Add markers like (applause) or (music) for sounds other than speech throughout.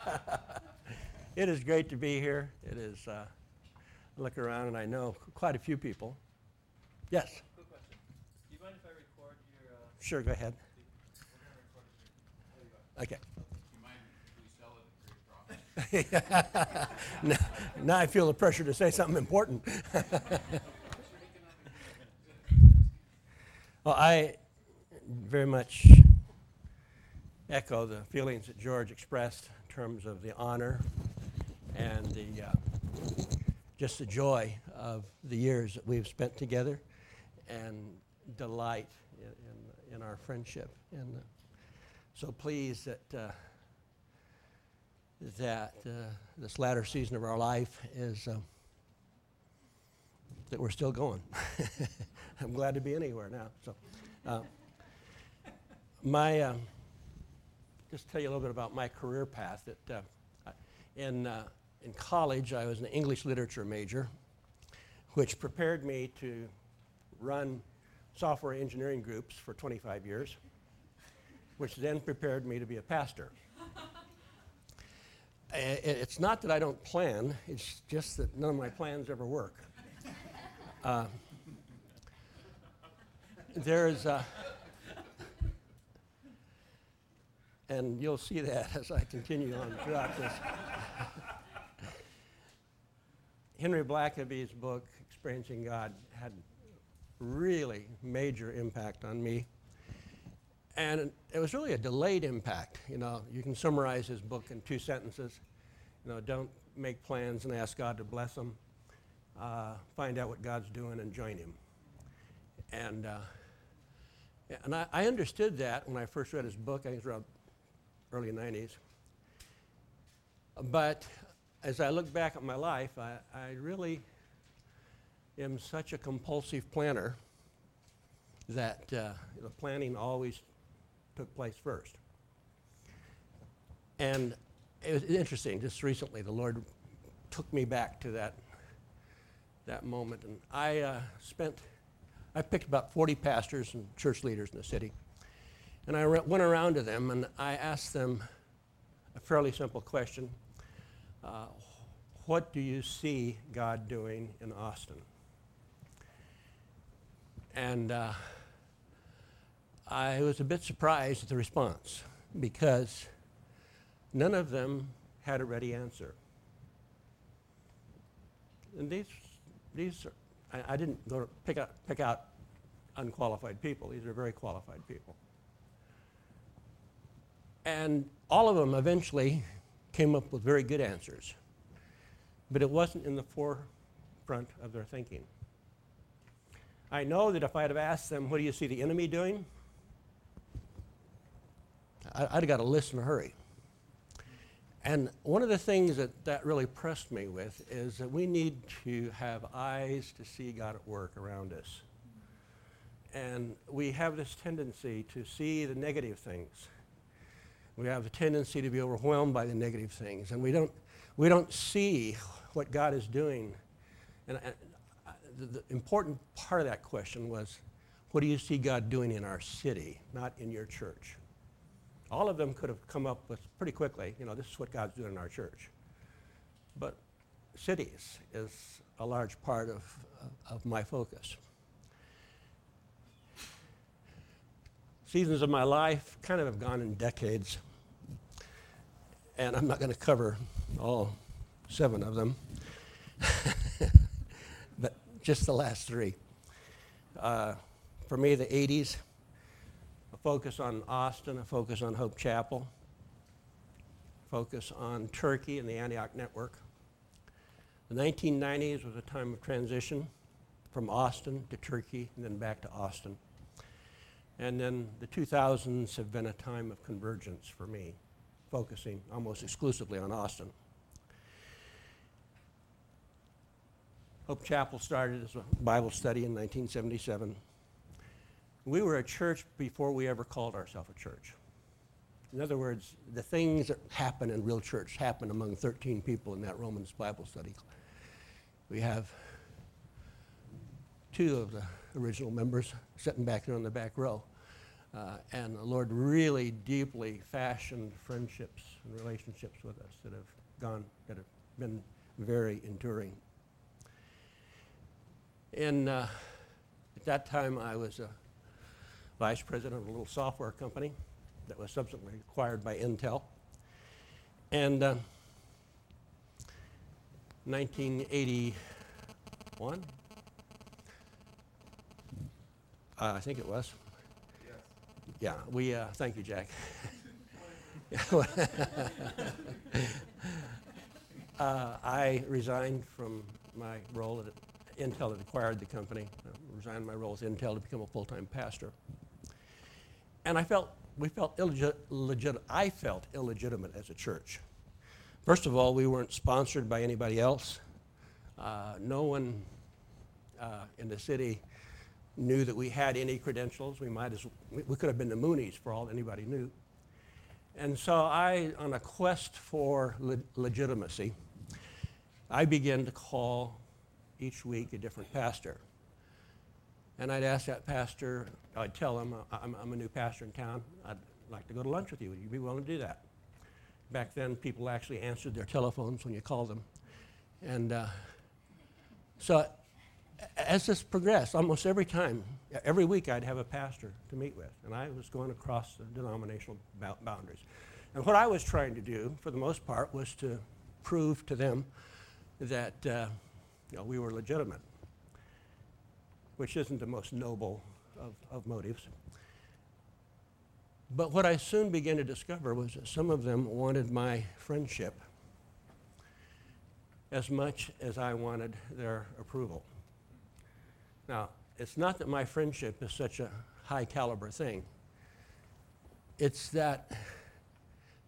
(laughs) it is great to be here. It is, uh, I look around and I know quite a few people. Yes, Quick question. Do you mind if I record your, uh, sure, go ahead. we're gonna record it for you. There you go. Okay. You mind if we sell it at a great profit? now, now I feel the pressure to say something important. (laughs) well, I very much echo the feelings that George expressed in terms of the honor and the uh, just the joy of the years that we've spent together and delight in, in, in our friendship. And so pleased that. Uh, that uh, this latter season of our life is um, that we're still going. (laughs) I'm glad to be anywhere now. So, uh, my um, just tell you a little bit about my career path. That uh, in uh, in college, I was an English literature major, which prepared me to run software engineering groups for 25 years, which then prepared me to be a pastor. (laughs) It's not that I don't plan, it's just that none of my plans ever work. Uh, there's, uh, and you'll see that as I continue on throughout this. Henry Blackaby's book, Experiencing God, had really major impact on me. And it was really a delayed impact. You know, you can summarize his book in two sentences. You know, don't make plans and ask God to bless them. Uh, find out what God's doing and join Him. And uh, and I, I understood that when I first read his book. I think it was around early '90s. But as I look back at my life, I, I really am such a compulsive planner that uh, the planning always took place first. And it was interesting, just recently, the Lord took me back to that, that moment. And I uh, spent, I picked about 40 pastors and church leaders in the city. And I went around to them and I asked them a fairly simple question uh, What do you see God doing in Austin? And uh, I was a bit surprised at the response because none of them had a ready answer. And these, these are, I, I didn't go pick out, pick out unqualified people. These are very qualified people. And all of them eventually came up with very good answers. But it wasn't in the forefront of their thinking. I know that if I'd have asked them, what do you see the enemy doing? I'd have got a list in a hurry. And one of the things that that really pressed me with is that we need to have eyes to see God at work around us. And we have this tendency to see the negative things. We have a tendency to be overwhelmed by the negative things, and we don't, we don't see what God is doing. And, uh, the, the important part of that question was, what do you see God doing in our city, not in your church? All of them could have come up with pretty quickly, you know, this is what God's doing in our church. But cities is a large part of, of my focus. Seasons of my life kind of have gone in decades, and I'm not going to cover all seven of them, (laughs) but just the last three. Uh, for me, the 80s, a focus on Austin, a focus on Hope Chapel, focus on Turkey and the Antioch Network. The 1990s was a time of transition from Austin to Turkey and then back to Austin. And then the 2000s have been a time of convergence for me, focusing almost exclusively on Austin. Hope Chapel started as a Bible study in 1977. We were a church before we ever called ourselves a church. In other words, the things that happen in real church happen among 13 people in that Romans Bible study. We have two of the original members sitting back there in the back row. Uh, and the Lord really deeply fashioned friendships and relationships with us that have gone, that have been very enduring. In, uh, at that time, I was a vice president of a little software company that was subsequently acquired by Intel. And uh, 1981, uh, I think it was. Yeah, we, uh, thank you, Jack. (laughs) uh, I resigned from my role at Intel that acquired the company, uh, resigned my role with Intel to become a full-time pastor. And I felt, we felt illegit, legit, I felt illegitimate as a church. First of all, we weren't sponsored by anybody else. Uh, no one uh, in the city knew that we had any credentials. We might as we, could have been the Moonies for all anybody knew. And so I, on a quest for le- legitimacy, I began to call each week a different pastor. And I'd ask that pastor, I'd tell him, I'm, I'm a new pastor in town. I'd like to go to lunch with you. Would you be willing to do that? Back then, people actually answered their telephones when you called them. And uh, so as this progressed, almost every time, every week I'd have a pastor to meet with, and I was going across the denominational boundaries. And what I was trying to do, for the most part, was to prove to them that uh, you know, we were legitimate, which isn't the most noble of, of motives. But what I soon began to discover was that some of them wanted my friendship as much as I wanted their approval. Now, it's not that my friendship is such a high caliber thing. It's that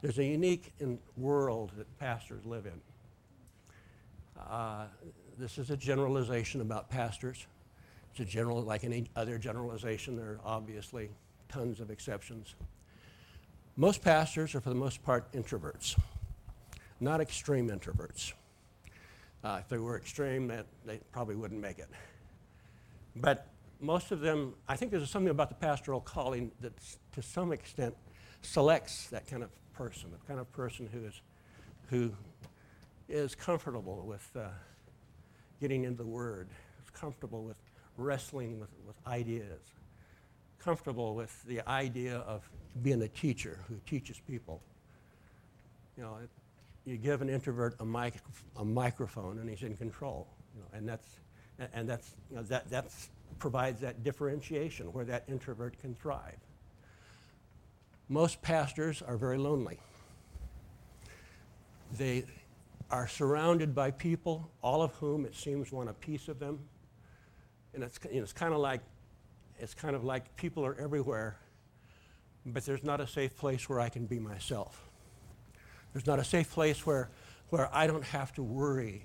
there's a unique world that pastors live in. Uh, this is a generalization about pastors. It's a general, like any other generalization, there are obviously tons of exceptions. Most pastors are, for the most part, introverts, not extreme introverts. Uh, if they were extreme, that, they probably wouldn't make it. But most of them, I think there's something about the pastoral calling that, to some extent, selects that kind of person, the kind of person who is, who is comfortable with uh, getting into the Word, is comfortable with wrestling with, with ideas, comfortable with the idea of being a teacher who teaches people. You know, it, you give an introvert a, mic, a microphone and he's in control, you know, and that's and that's, you know, that that's provides that differentiation where that introvert can thrive. Most pastors are very lonely. They are surrounded by people, all of whom it seems want a piece of them. And it's, you know, it's kind of like it's kind of like people are everywhere, but there's not a safe place where I can be myself. There's not a safe place where, where I don't have to worry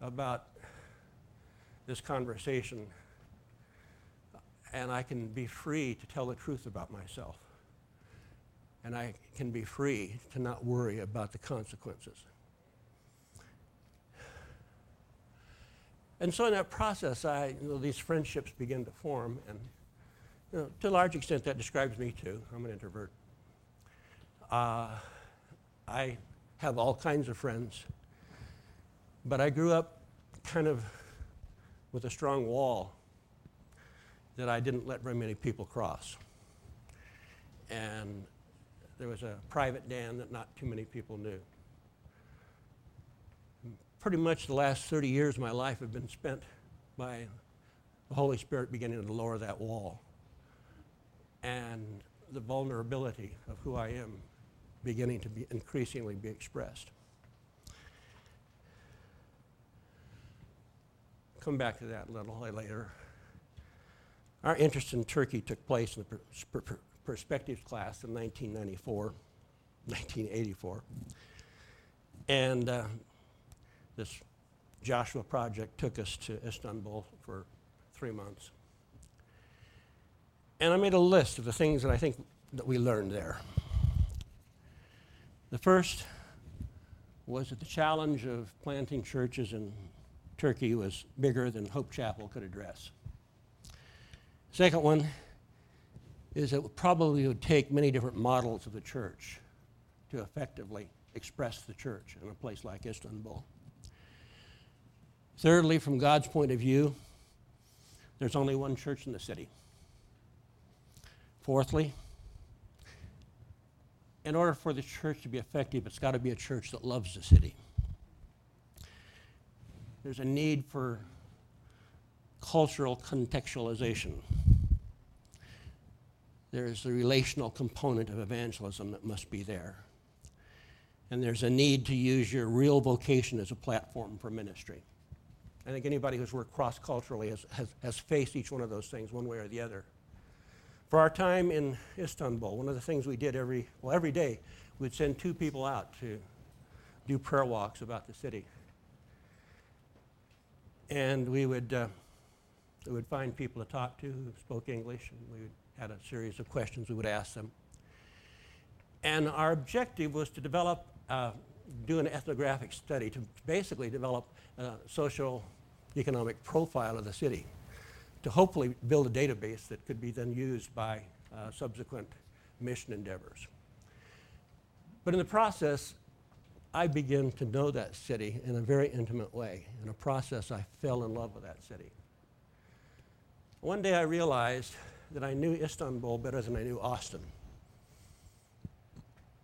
about this conversation and I can be free to tell the truth about myself. And I can be free to not worry about the consequences. And so in that process, I, you know, these friendships begin to form, and you know, to a large extent, that describes me too. I'm an introvert. Uh, I have all kinds of friends, but I grew up kind of with a strong wall that I didn't let very many people cross. And there was a private Dan that not too many people knew. Pretty much the last 30 years of my life have been spent by the Holy Spirit beginning to lower that wall. And the vulnerability of who I am beginning to be increasingly be expressed. Come back to that a little later. Our interest in Turkey took place in the per- per- perspectives class in 1994, 1984. And uh, this Joshua project took us to Istanbul for three months. And I made a list of the things that I think that we learned there. The first was that the challenge of planting churches in Turkey was bigger than Hope Chapel could address. Second one is it probably would take many different models of the church to effectively express the church in a place like Istanbul. Thirdly, from God's point of view, there's only one church in the city. Fourthly, in order for the church to be effective, it's got to be a church that loves the city. There's a need for cultural contextualization. There's a relational component of evangelism that must be there. And there's a need to use your real vocation as a platform for ministry. I think anybody who's worked cross culturally has, has, has faced each one of those things one way or the other. For our time in Istanbul, one of the things we did every, well, every day, we'd send two people out to do prayer walks about the city. And we would, uh, we would find people to talk to who spoke English, and we had a series of questions we would ask them. And our objective was to develop, uh, do an ethnographic study to basically develop a social economic profile of the city to hopefully build a database that could be then used by uh, subsequent mission endeavors. But in the process, I began to know that city in a very intimate way. In a process, I fell in love with that city. One day I realized that I knew Istanbul better than I knew Austin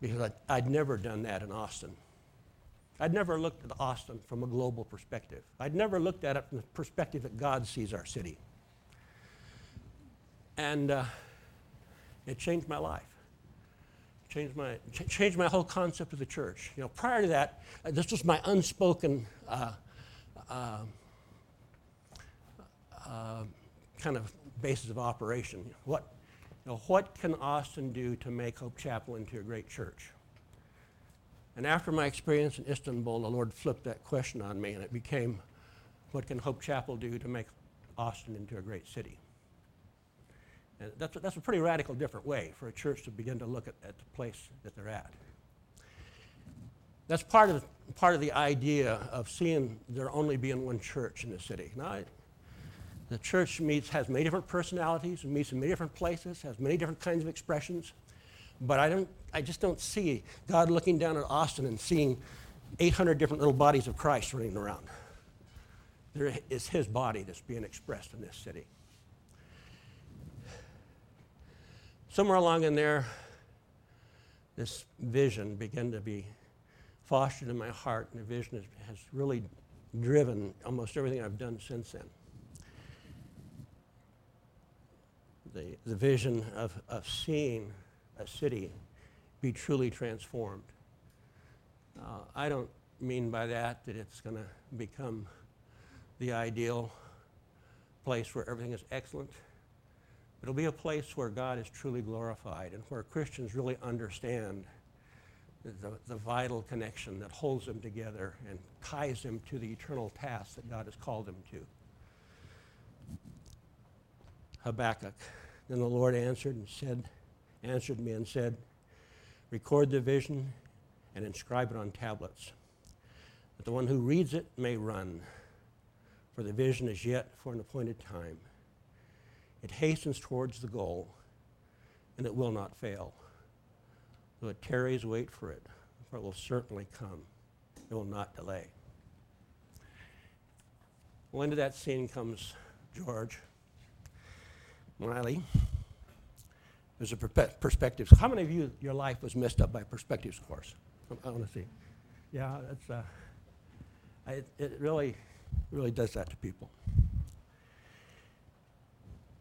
because I'd, I'd never done that in Austin. I'd never looked at Austin from a global perspective. I'd never looked at it from the perspective that God sees our city. And uh, it changed my life. Changed my, ch- changed my whole concept of the church. You know, prior to that, uh, this was my unspoken uh, uh, uh, kind of basis of operation. What, you know, what can Austin do to make Hope Chapel into a great church? And after my experience in Istanbul, the Lord flipped that question on me, and it became, what can Hope Chapel do to make Austin into a great city? That's that's a pretty radical different way for a church to begin to look at, at the place that they're at. That's part of, part of the idea of seeing there only being one church in the city. Now, I, the church meets, has many different personalities, meets in many different places, has many different kinds of expressions. But I, don't, I just don't see God looking down at Austin and seeing 800 different little bodies of Christ running around. There is his body that's being expressed in this city. Somewhere along in there, this vision began to be fostered in my heart, and the vision has, really driven almost everything I've done since then. The, the vision of, of seeing a city be truly transformed. Uh, I don't mean by that that it's going to become the ideal place where everything is excellent. It'll be a place where God is truly glorified and where Christians really understand the, the vital connection that holds them together and ties them to the eternal task that God has called them to. Habakkuk. Then the Lord answered and said, answered me and said, Record the vision and inscribe it on tablets, that the one who reads it may run, for the vision is yet for an appointed time. It hastens towards the goal, and it will not fail. Though it tarries, wait for it, for it will certainly come. It will not delay. Well, into that scene comes George Miley. There's a perpe- perspectives. How many of you, your life was messed up by a perspectives course? I, want to see. Yeah, it's, uh, I, it really, really does that to people.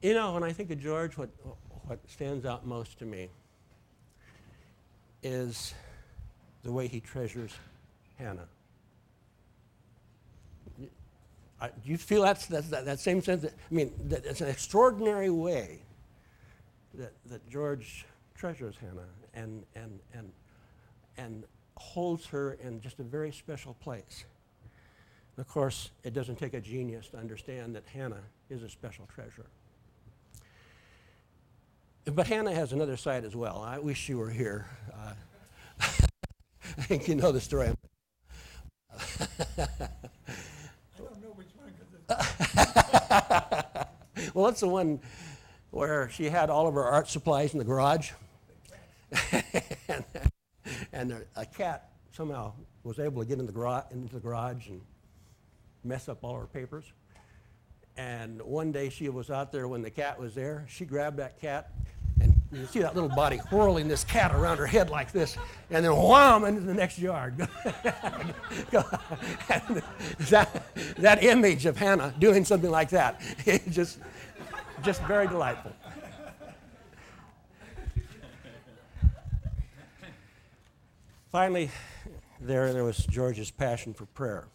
You know, when I think of George, what, what stands out most to me is the way he treasures Hannah. I, do you feel that's, that, that same sense? That, I mean, that it's an extraordinary way that, that George treasures Hannah and, and, and, and holds her in just a very special place. And of course, it doesn't take a genius to understand that Hannah is a special treasure. But Hannah has another side as well. I wish you were here. Uh, (laughs) I think you know the story. I don't know which one, well, that's the one where she had all of her art supplies in the garage. and (laughs) and a, cat somehow was able to get in the into the garage and mess up all her papers. And one day she was out there when the cat was there. She grabbed that cat, and you see that little body whirling this cat around her head like this, and then wham into the next yard. (laughs) that, that image of Hannah doing something like that, (laughs) just, just very delightful. Finally, there, there was George's passion for prayer.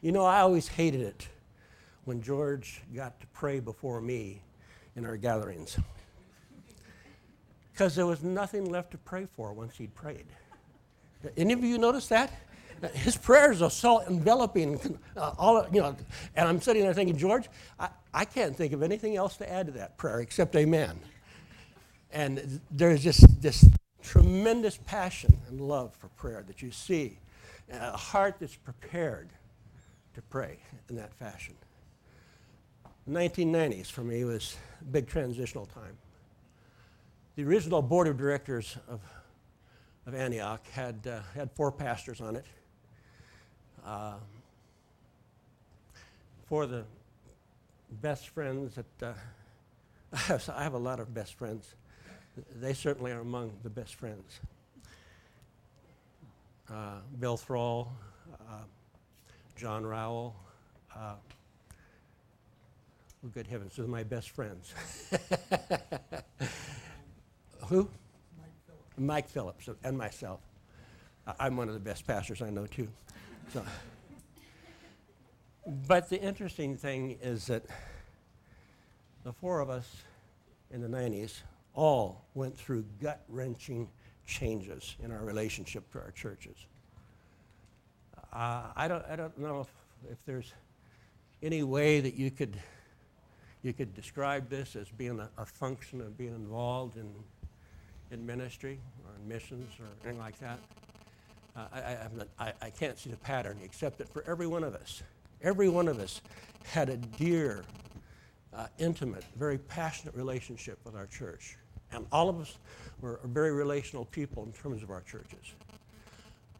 You know, I always hated it when George got to pray before me in our gatherings. Because there was nothing left to pray for once he'd prayed. Any of you notice that? His prayers are so enveloping, uh, all you know. And I'm sitting there thinking, George, I, I can't think of anything else to add to that prayer except Amen. And there's just this tremendous passion and love for prayer that you see, a heart that's prepared to pray in that fashion. 1990s for me was a big transitional time. The original board of directors of, of Antioch had, uh, had four pastors on it. Uh, four of the best friends that uh, (laughs) I, have, I have a lot of best friends. They certainly are among the best friends. Uh, Bill Thrall, uh, John Rowell, uh, oh, good heavens, those are my best friends. (laughs) Who? Mike Phillips. Mike Phillips and myself. I'm one of the best pastors I know too. So. But the interesting thing is that the four of us in the 90s all went through gut wrenching changes in our relationship to our churches. Uh, I, don't, I don't know if, if there's any way that you could, you could describe this as being a, a function of being involved in, in ministry or in missions or anything like that. Uh, I, not, I, I can't see the pattern except that for every one of us, every one of us had a dear, uh, intimate, very passionate relationship with our church. And all of us were very relational people in terms of our churches.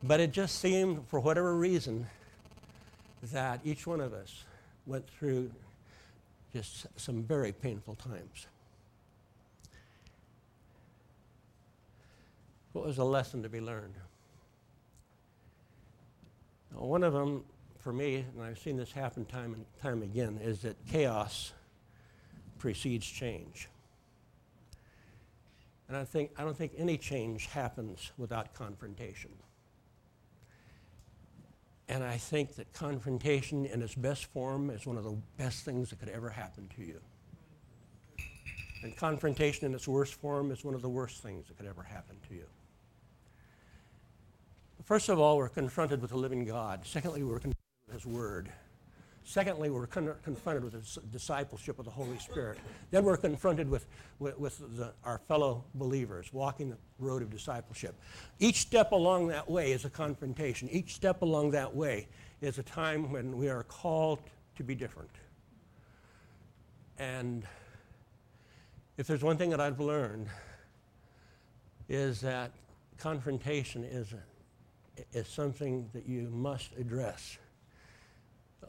But it just seemed, for whatever reason, that each one of us went through just some very painful times. What was a lesson to be learned? One of them, for me, and I've seen this happen time and time again, is that chaos precedes change. And I, think, I don't think any change happens without confrontation. And I think that confrontation in its best form is one of the best things that could ever happen to you. And confrontation in its worst form is one of the worst things that could ever happen to you. First of all, we're confronted with the living God. Secondly, we're confronted with His Word. Secondly, we're con- confronted with the discipleship of the Holy Spirit. Then we're confronted with, with, with the, our fellow believers walking the road of discipleship. Each step along that way is a confrontation. Each step along that way is a time when we are called to be different. And if there's one thing that I've learned, is that confrontation is, is something that you must address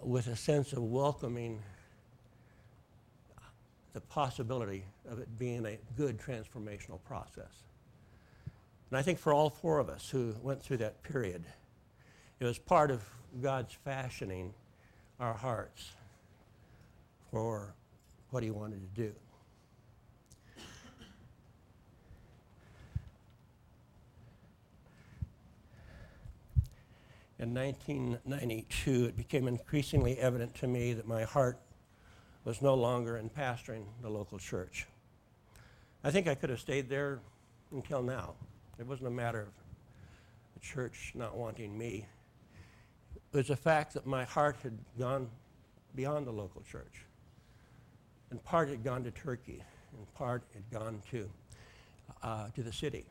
with a sense of welcoming the possibility of it being a good transformational process. And I think for all four of us who went through that period, it was part of God's fashioning our hearts for what He wanted to do. In 1992, it became increasingly evident to me that my heart was no longer in pastoring the local church. I think I could have stayed there until now. It wasn't a matter of the church not wanting me. It was a fact that my heart had gone beyond the local church. In part, it had gone to Turkey. In part, it had gone to, uh, to the city.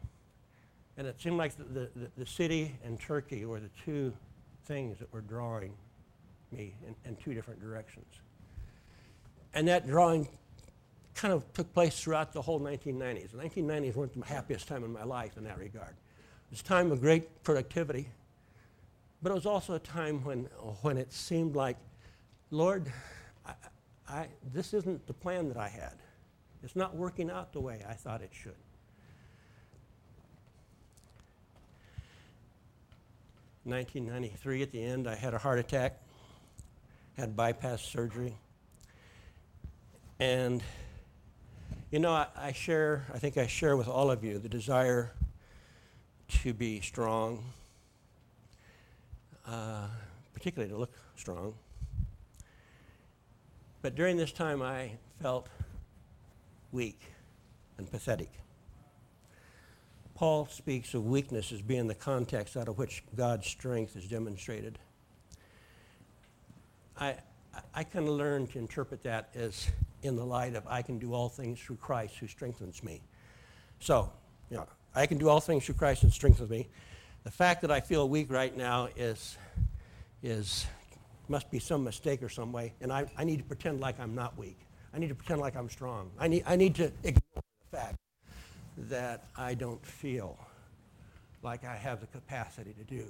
And it seemed like the, the, the, city and Turkey were the two things that were drawing me in, in two different directions. And that drawing kind of took place throughout the whole 1990s. The 1990s weren't the happiest time in my life in that regard. It was a time of great productivity, but it was also a time when, when it seemed like, Lord, I, I, this isn't the plan that I had. It's not working out the way I thought it should. 1993, at the end, I had a heart attack, had bypass surgery. And, you know, I, I share, I think I share with all of you the desire to be strong, uh, particularly to look strong. But during this time, I felt weak and pathetic. Paul speaks of weakness as being the context out of which God's strength is demonstrated. I, I kind of learned to interpret that as in the light of I can do all things through Christ who strengthens me. So, you know, I can do all things through Christ who strengthens me. The fact that I feel weak right now is, is must be some mistake or some way, and I, I need to pretend like I'm not weak. I need to pretend like I'm strong. I need, I need to ignore the fact that I don't feel like I have the capacity to do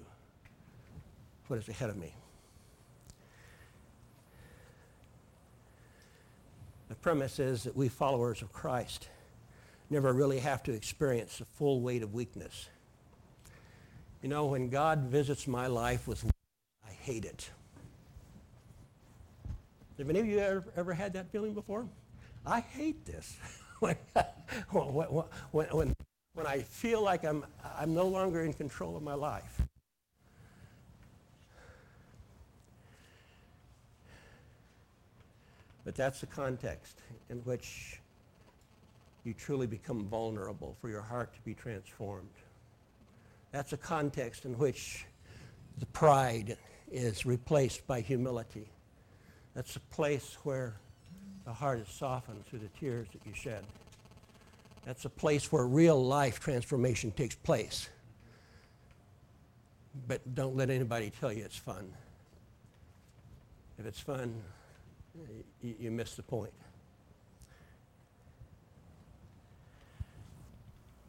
what is ahead of me. The premise is that we followers of Christ never really have to experience the full weight of weakness. You know, when God visits my life with I hate it. Have any of you ever, ever had that feeling before? I hate this. (laughs) (laughs) when, when, when, when, I feel like I'm, I'm no longer in control of my life. But that's the context in which you truly become vulnerable for your heart to be transformed. That's a context in which the pride is replaced by humility. That's a place where the heart is softened through the tears that you shed. That's a place where real life transformation takes place. But don't let anybody tell you it's fun. If it's fun, you, you miss the point.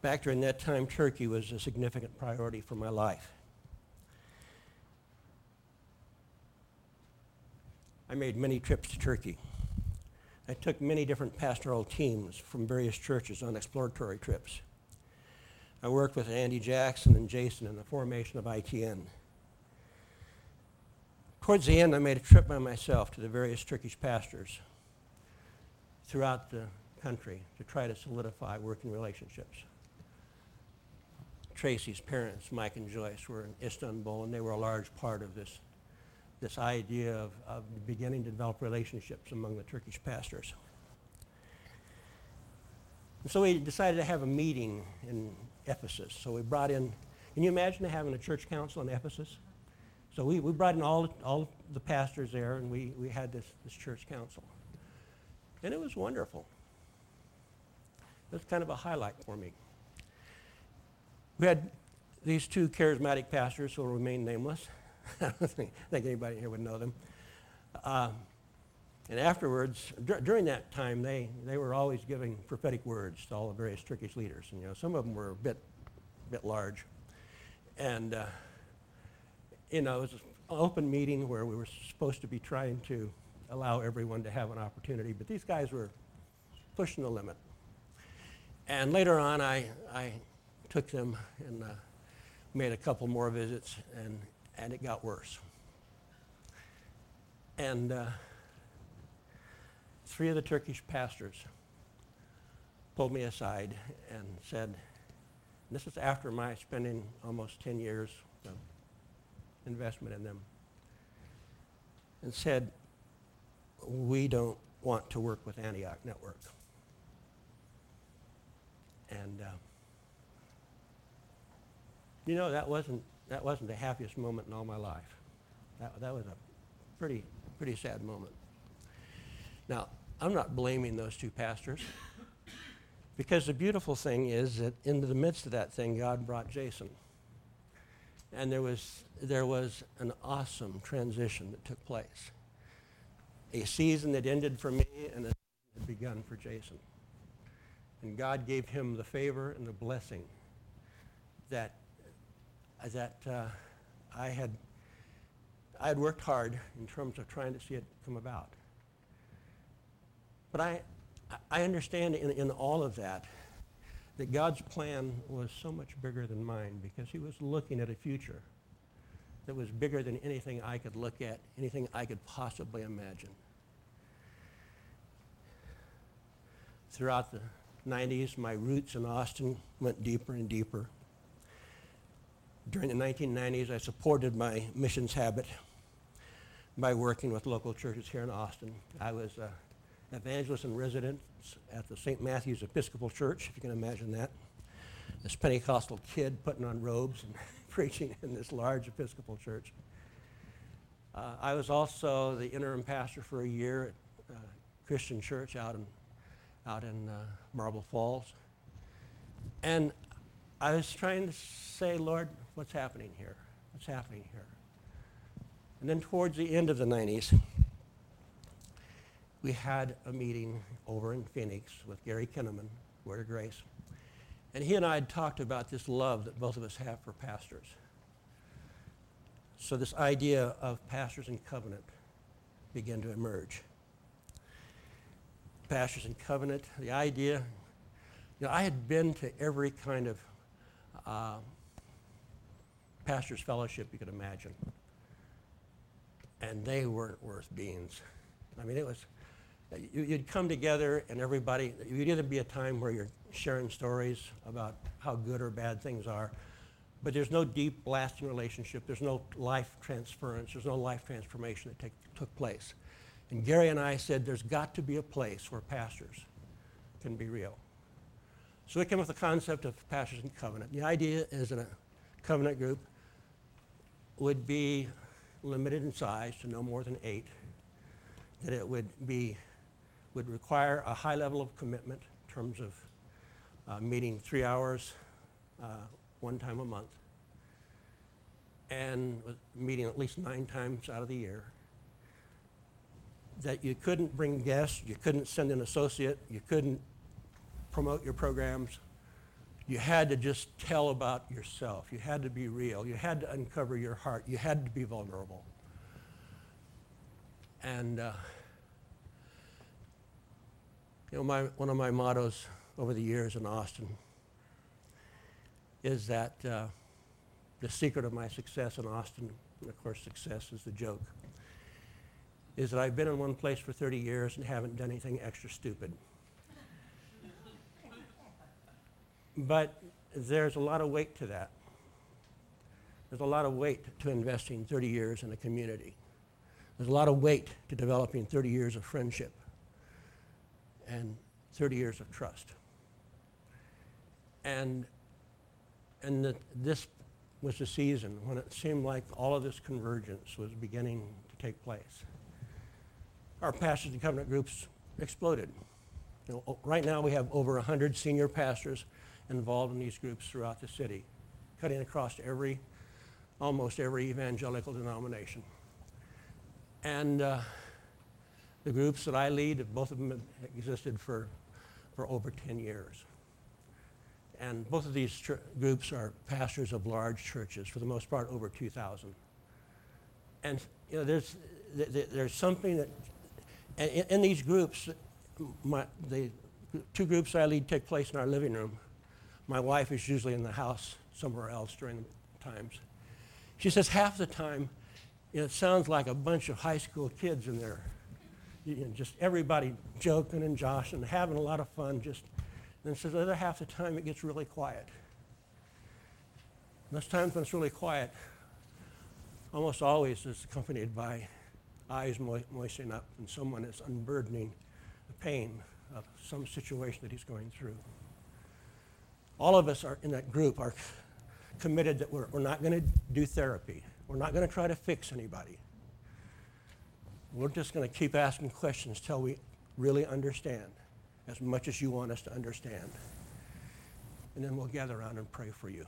Back during that time, Turkey was a significant priority for my life. I made many trips to Turkey. I took many different pastoral teams from various churches on exploratory trips. I worked with Andy Jackson and Jason in the formation of ITN. Towards the end, I made a trip by myself to the various Turkish pastors throughout the country to try to solidify working relationships. Tracy's parents, Mike and Joyce, were in Istanbul, and they were a large part of this this idea of, of beginning to develop relationships among the Turkish pastors. And so we decided to have a meeting in Ephesus. So we brought in, can you imagine having a church council in Ephesus? So we, we brought in all, all the pastors there and we, we had this, this church council. And it was wonderful. Was kind of a highlight for me. We had these two charismatic pastors who will remain nameless. (laughs) I don't think, anybody here would know them. Uh, and afterwards, dur- during that time, they, they were always giving prophetic words to all the various Turkish leaders. And, you know, some of them were a bit, bit large. And, uh, you know, it was an open meeting where we were supposed to be trying to allow everyone to have an opportunity. But these guys were pushing the limit. And later on, I, I took them and uh, made a couple more visits. And and it got worse. And uh, three of the Turkish pastors pulled me aside and said, this is after my spending almost 10 years of investment in them, and said, we don't want to work with Antioch Network. And uh, you know, that wasn't that wasn't the happiest moment in all my life. That, that was a pretty, pretty sad moment. Now, I'm not blaming those two pastors because the beautiful thing is that in the midst of that thing, God brought Jason. And there was, there was an awesome transition that took place. a season that ended for me and a season had begun for Jason. And God gave him the favor and the blessing that, that uh, I had I had worked hard in terms of trying to see it come about. But I, I understand in, in all of that that God's plan was so much bigger than mine because he was looking at a future that was bigger than anything I could look at, anything I could possibly imagine. Throughout the 90s, my roots in Austin went deeper and deeper. During the 1990s, I supported my missions habit by working with local churches here in Austin. I was an evangelist in residence at the St. Matthew's Episcopal Church, if you can imagine that. This Pentecostal kid putting on robes and (laughs) preaching in this large Episcopal church. Uh, I was also the interim pastor for a year at uh, Christian Church out in, out in uh, Marble Falls. And I was trying to say, Lord, what's happening here? What's happening here? And then towards the end of the 90s, we had a meeting over in Phoenix with Gary Kinnaman, Word of Grace. And he and I had talked about this love that both of us have for pastors. So this idea of pastors in covenant began to emerge. Pastors in covenant, the idea, you know, I had been to every kind of uh, pastors fellowship you could imagine and they weren't worth beans. I mean, it was, you'd come together and everybody, you'd either be a time where you're sharing stories about how good or bad things are, but there's no deep, lasting relationship. There's no life transference. There's no life transformation that take, took place. And Gary and I said there's got to be a place where pastors can be real. So we came up with the concept of pastors in covenant. The idea is in a covenant group would be limited in size to no more than eight, that it would be, would require a high level of commitment in terms of uh, meeting three hours uh, one time a month, and meeting at least nine times out of the year. That you couldn't bring guests, you couldn't send an associate, you couldn't promote your programs. You had to just tell about yourself. You had to be real. You had to uncover your heart. You had to be vulnerable. And, uh, you know, my, one of my mottos over the years in Austin is that uh, the secret of my success in Austin, of course success is the joke, is that I've been in one place for 30 years and haven't done anything extra stupid. But there's a lot of weight to that. There's a lot of weight to investing 30 years in a community. There's a lot of weight to developing 30 years of friendship and 30 years of trust. And, and the, this was the season when it seemed like all of this convergence was beginning to take place. Our pastors and covenant groups exploded. You know, right now we have over 100 senior pastors involved in these groups throughout the city, cutting across every, almost every evangelical denomination. And uh, the groups that I lead, both of them existed for, for over 10 years. And both of these ch- groups are pastors of large churches, for the most part over 2,000. And you know, there's, th- th- there's something that, in, in these groups, my, the two groups I lead take place in our living room. My wife is usually in the house somewhere else during the times. She says half the time, it sounds like a bunch of high school kids in there. You know, just everybody joking and joshing, having a lot of fun. Just, and says the other half the time it gets really quiet. Those times when it's really quiet, almost always is accompanied by eyes mo- moistening up and someone is unburdening the pain of some situation that he's going through all of us are in that group are committed that we're, we're not going to do therapy. We're not going to try to fix anybody. We're just going to keep asking questions till we really understand as much as you want us to understand. And then we'll gather around and pray for you.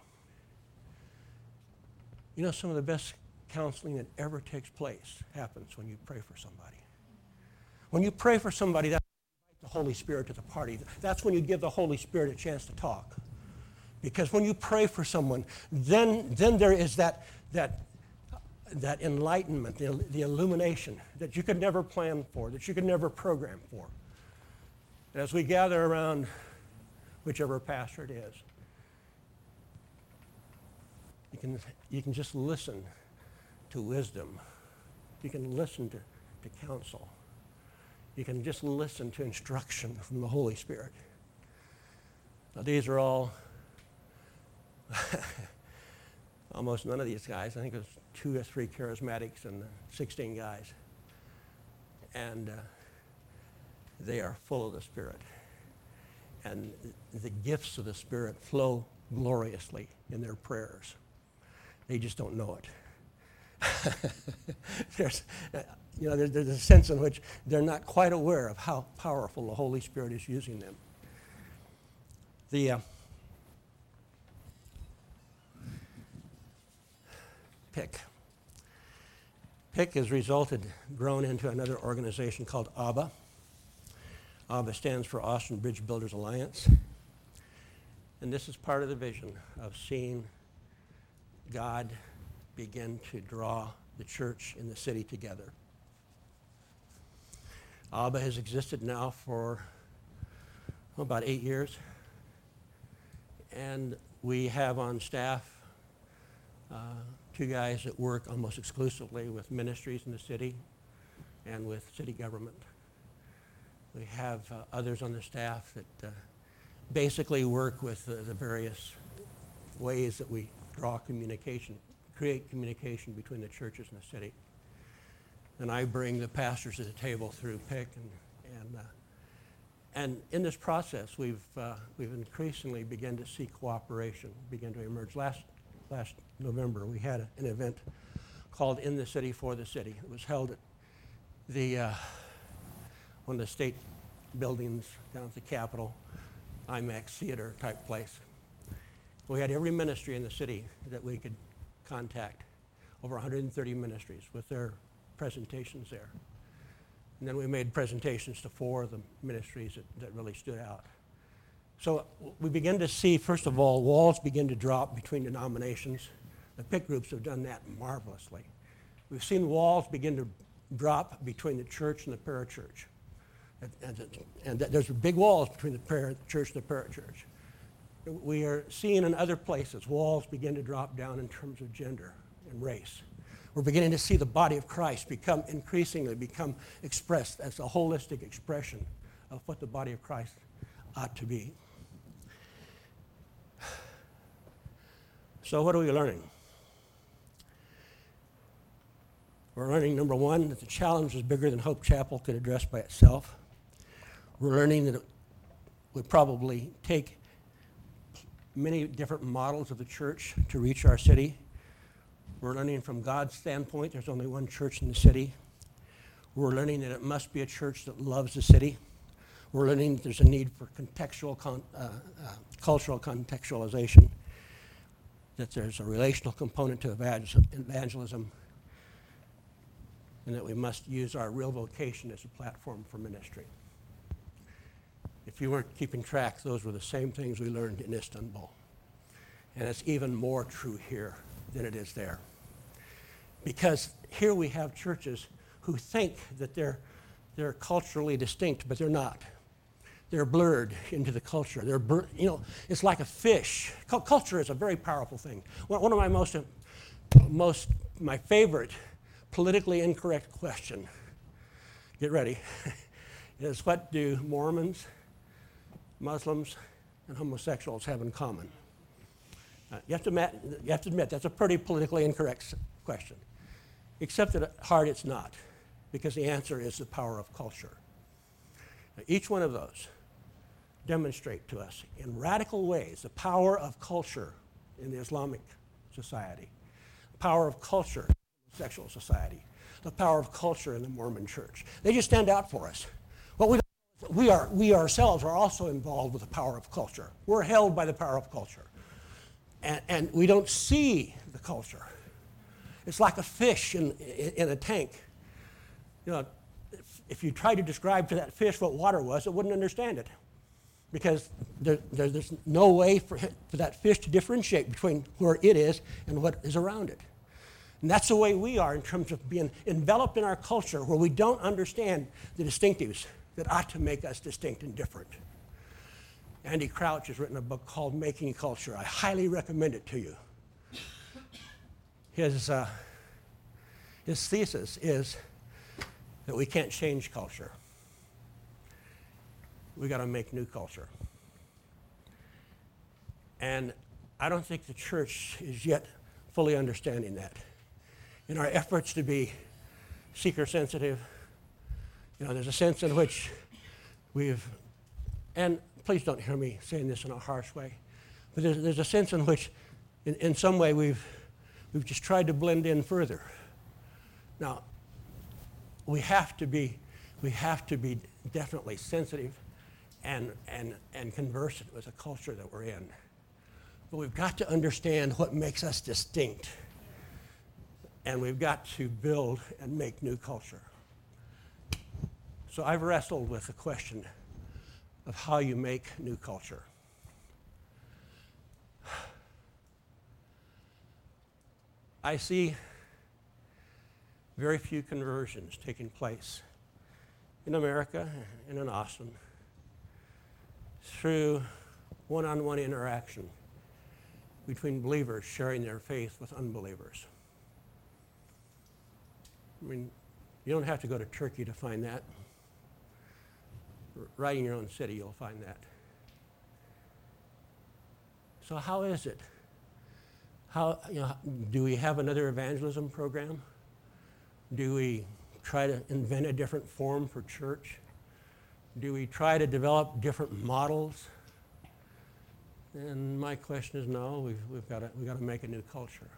You know, some of the best counseling that ever takes place happens when you pray for somebody. When you pray for somebody, that's the Holy Spirit to the party. That's when you give the Holy Spirit a chance to talk. Because when you pray for someone, then, then there is that, that, that enlightenment, the, the illumination that you could never plan for, that you could never program for. As we gather around whichever pastor it is, you can, you can just listen to wisdom. You can listen to, to counsel. You can just listen to instruction from the Holy Spirit. Now, these are all, (laughs) almost none of these guys. I think there's two or three charismatics and 16 guys. And uh, they are full of the Spirit. And the gifts of the Spirit flow gloriously in their prayers. They just don't know it. (laughs) there's, you know, there's, there's a sense in which they're not quite aware of how powerful the Holy Spirit is using them. The uh, PIC. PIC has resulted, grown into another organization called ABBA. ABBA stands for Austin Bridge Builders Alliance. And this is part of the vision of seeing God begin to draw the church in the city together. ABBA has existed now for oh, about eight years. And we have on staff uh, two guys that work almost exclusively with ministries in the city and with city government. We have uh, others on the staff that uh, basically work with the, the various ways that we draw communication, create communication between the churches and the city. And I bring the pastors to the table through PIC. And, and, uh, and in this process, we've, uh, we've increasingly begun to see cooperation begin to emerge. Last, last November, we had an event called In the City for the City. It was held at the, uh, one of the state buildings down at the Capitol, IMAX theater type place. We had every ministry in the city that we could contact, over 130 ministries with their presentations there. And then we made presentations to four of the ministries that, that really stood out. So we begin to see, first of all, walls begin to drop between denominations. The PIC groups have done that marvelously. We've seen walls begin to drop between the church and the parachurch. And, and, and there's big walls between the parachurch and the parachurch. We are seeing in other places walls begin to drop down in terms of gender and race. We're beginning to see the body of Christ become increasingly become expressed as a holistic expression of what the body of Christ ought to be. So, what are we learning? We're learning, number one, that the challenge is bigger than Hope Chapel could address by itself. We're learning that it would probably take many different models of the church to reach our city. We're learning from God's standpoint, there's only one church in the city. We're learning that it must be a church that loves the city. We're learning that there's a need for contextual, con, uh, uh, cultural contextualization, that there's a relational component to evangelism, and that we must use our real vocation as a platform for ministry. If you weren't keeping track, those were the same things we learned in Istanbul. And it's even more true here than it is there. Because here we have churches who think that they're, they're culturally distinct, but they're not. They're blurred into the culture. They're, blur, you know, it's like a fish. Culture is a very powerful thing. One of my most, most, my favorite politically incorrect question, get ready, (laughs) is what do Mormons, Muslims, and homosexuals have in common? Uh, you, have to admit, you have to admit that's a pretty politically incorrect question, except that at heart it's not, because the answer is the power of culture. Now, each one of those demonstrate to us in radical ways the power of culture in the Islamic society, the power of culture in the sexual society, the power of culture in the Mormon church. They just stand out for us. What we we, are, we ourselves are also involved with the power of culture. We're held by the power of culture. And, and we don't see the culture. It's like a fish in, in, in a tank. You know, if you tried to describe to that fish what water was, it wouldn't understand it. Because there, there- there's no way for, for that fish to differentiate between where it is and what is around it. And that's the way we are in terms of being enveloped in our culture where we don't understand the distinctives that ought to make us distinct and different. Andy Crouch has written a book called Making Culture. I highly recommend it to you. His, uh, his thesis is that we can't change culture. We got to make new culture. And I don't think the church is yet fully understanding that. In our efforts to be seeker sensitive, you know, there's a sense in which we've, and please don't hear me saying this in a harsh way, but there's, there's a sense in which, in, in some way, we've, we've just tried to blend in further. Now, we have to be, we have to be definitely sensitive and, and, and conversant with the culture that we're in. But we've got to understand what makes us distinct. And we've got to build and make new culture. So I've wrestled with the question of how you make new culture. I see very few conversions taking place in America and in Austin through one on one interaction between believers sharing their faith with unbelievers. I mean, you don't have to go to Turkey to find that. Right in your own city, you'll find that. So, how is it? How, you know, do we have another evangelism program? Do we try to invent a different form for church? Do we try to develop different models? And my question is no, we've, we've got to we've got to make a new culture.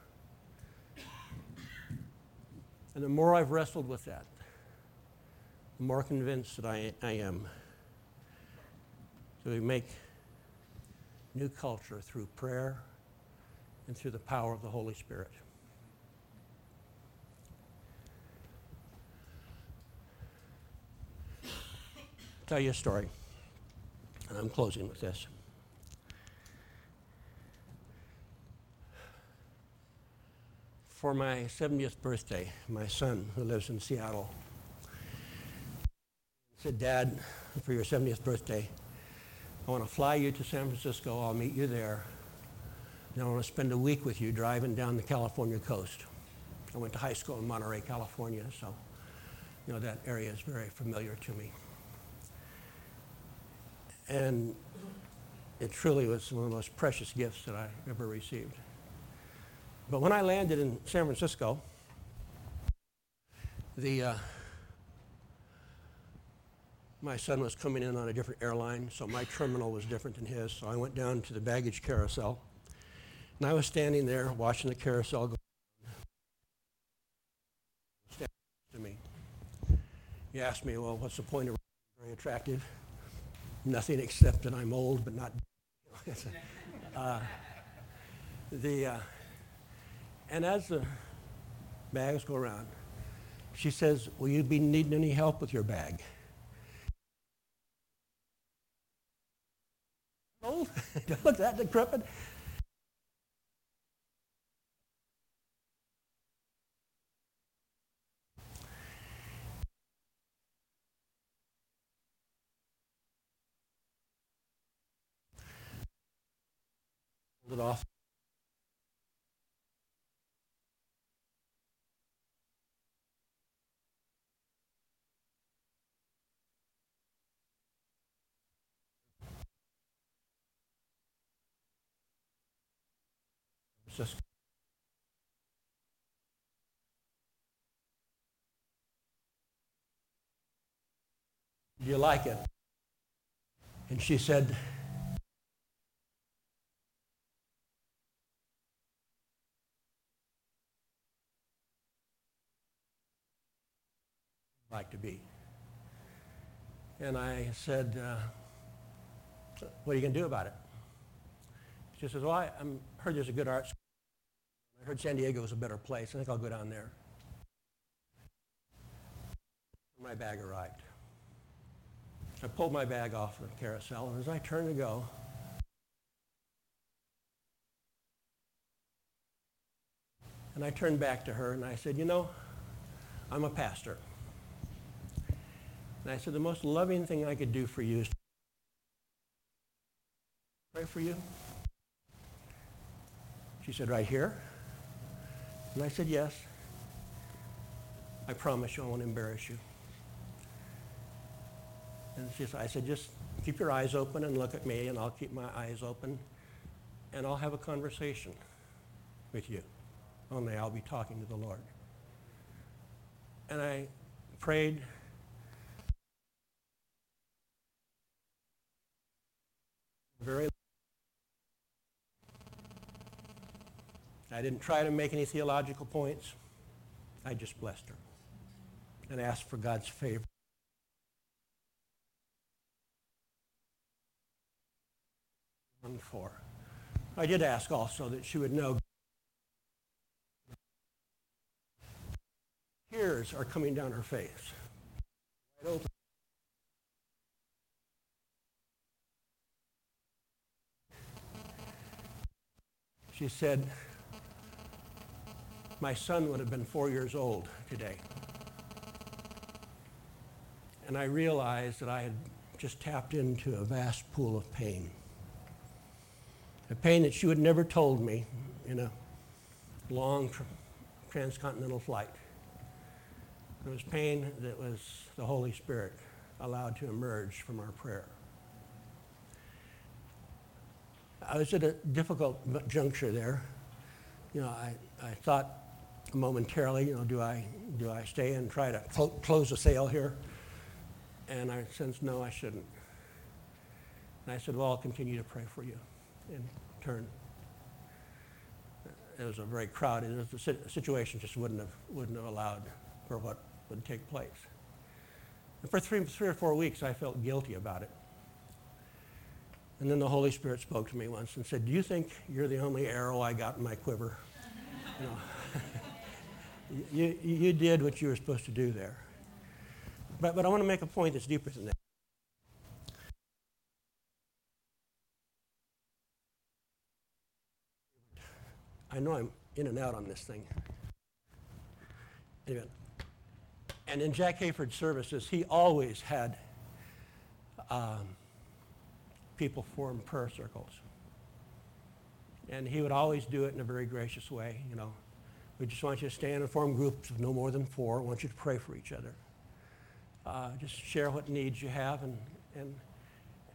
And the more I've wrestled with that, the more convinced that I, I am that we make new culture through prayer and through the power of the Holy Spirit. Tell you a story, and I'm closing with this. For my 70th birthday, my son, who lives in Seattle, said, Dad, for your 70th birthday, I want to fly you to San Francisco. I'll meet you there. And I want to spend a week with you driving down the California coast. I went to high school in Monterey, California, so you know that area is very familiar to me. And it truly was one of the most precious gifts that I ever received. But when I landed in San Francisco, the uh, my son was coming in on a different airline, so my terminal was different than his. So I went down to the baggage carousel, and I was standing there watching the carousel go. To me. He asked me, "Well, what's the point of very attractive?" Nothing except that I'm old, but not. (laughs) uh, the uh, and as the bags go around, she says, "Will you be needing any help with your bag?" (laughs) Old? (laughs) Look that decrepit. It off. Just Do you like it? And she said, like to be. And I said, uh, what are you going to do about it? She says, well, I I'm, heard there's a good art school. I heard San Diego is a better place. I think I'll go down there. my bag arrived. I pulled my bag off the carousel, and as I turned to go, and I turned back to her and I said, You know, I'm a pastor. And I said, The most loving thing I could do for you is pray for you. She said, Right here? And I said, Yes. I promise you I won't embarrass you. And she said, I said, just keep your eyes open and look at me, and I'll keep my eyes open, and I'll have a conversation with you. Only I'll be talking to the Lord. And I prayed. Very. I didn't try to make any theological points. I just blessed her and asked for God's favor. One four. I did ask also that she would know tears are coming down her face. Wide open. She said, my son would have been four years old today. And I realized that I had just tapped into a vast pool of pain. A pain that she had never told me in a long tr- transcontinental flight. It was pain that was the Holy Spirit allowed to emerge from our prayer. I was at a difficult juncture there. You know, I, I thought momentarily, you know, do I, do I stay and try to clo- close the sale here? And I sensed, no, I shouldn't. And I said, well, I'll continue to pray for you. And turn. It was a very crowded, the situation just wouldn't have, wouldn't have allowed for what would take place. And for three, three or four weeks, I felt guilty about it. And then the Holy Spirit spoke to me once and said, do you think you're the only arrow I got in my quiver? You know, (laughs) you, you did what you were supposed to do there. But, but I want to make a point that's deeper than that. I know I'm in and out on this thing. Anyway, and in Jack Hayford's services, he always had um, people form prayer circles. And he would always do it in a very gracious way, you know. We just want you to stand and form groups of no more than four. I want you to pray for each other. Uh, just share what needs you have. And, and,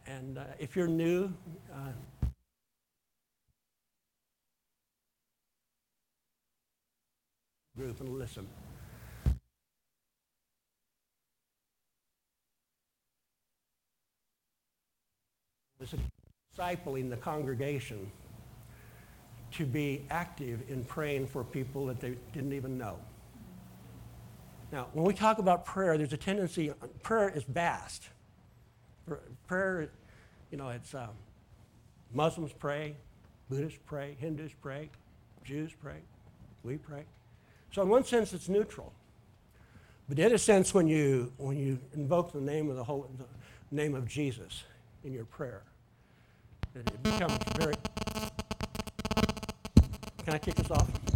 and uh, if you're new, uh, group and listen. Was discipling the congregation to be active in praying for people that they didn't even know. Now, when we talk about prayer, there's a tendency, prayer is vast. Prayer, you know, it's um, Muslims pray, Buddhists pray, Hindus pray, Jews pray, we pray. So in one sense, it's neutral. But in a sense, when you, when you invoke the name of the whole, the name of Jesus in your prayer, That it becomes very. Can I take this off?